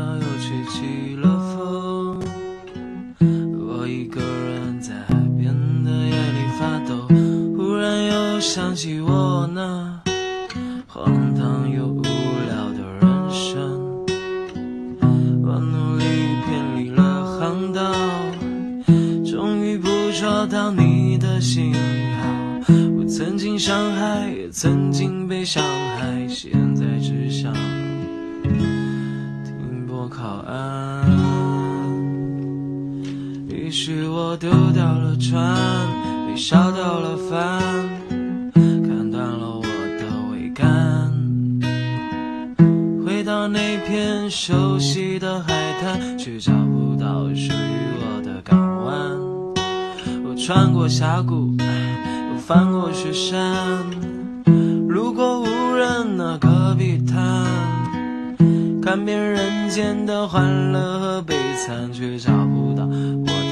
又吹起了风。我一个人在海边的夜里发抖，忽然又想起我那荒唐又无聊的人生。我努力偏离了航道，终于捕捉到你的信号。我曾经伤害，也曾经被伤害，现在只许我丢掉了船，被烧掉了帆，砍断了我的桅杆。回到那片熟悉的海滩，却找不到属于我的港湾。我穿过峡谷，又翻过雪山，路过无人的戈壁滩，看遍人间的欢乐和悲惨，却找不到我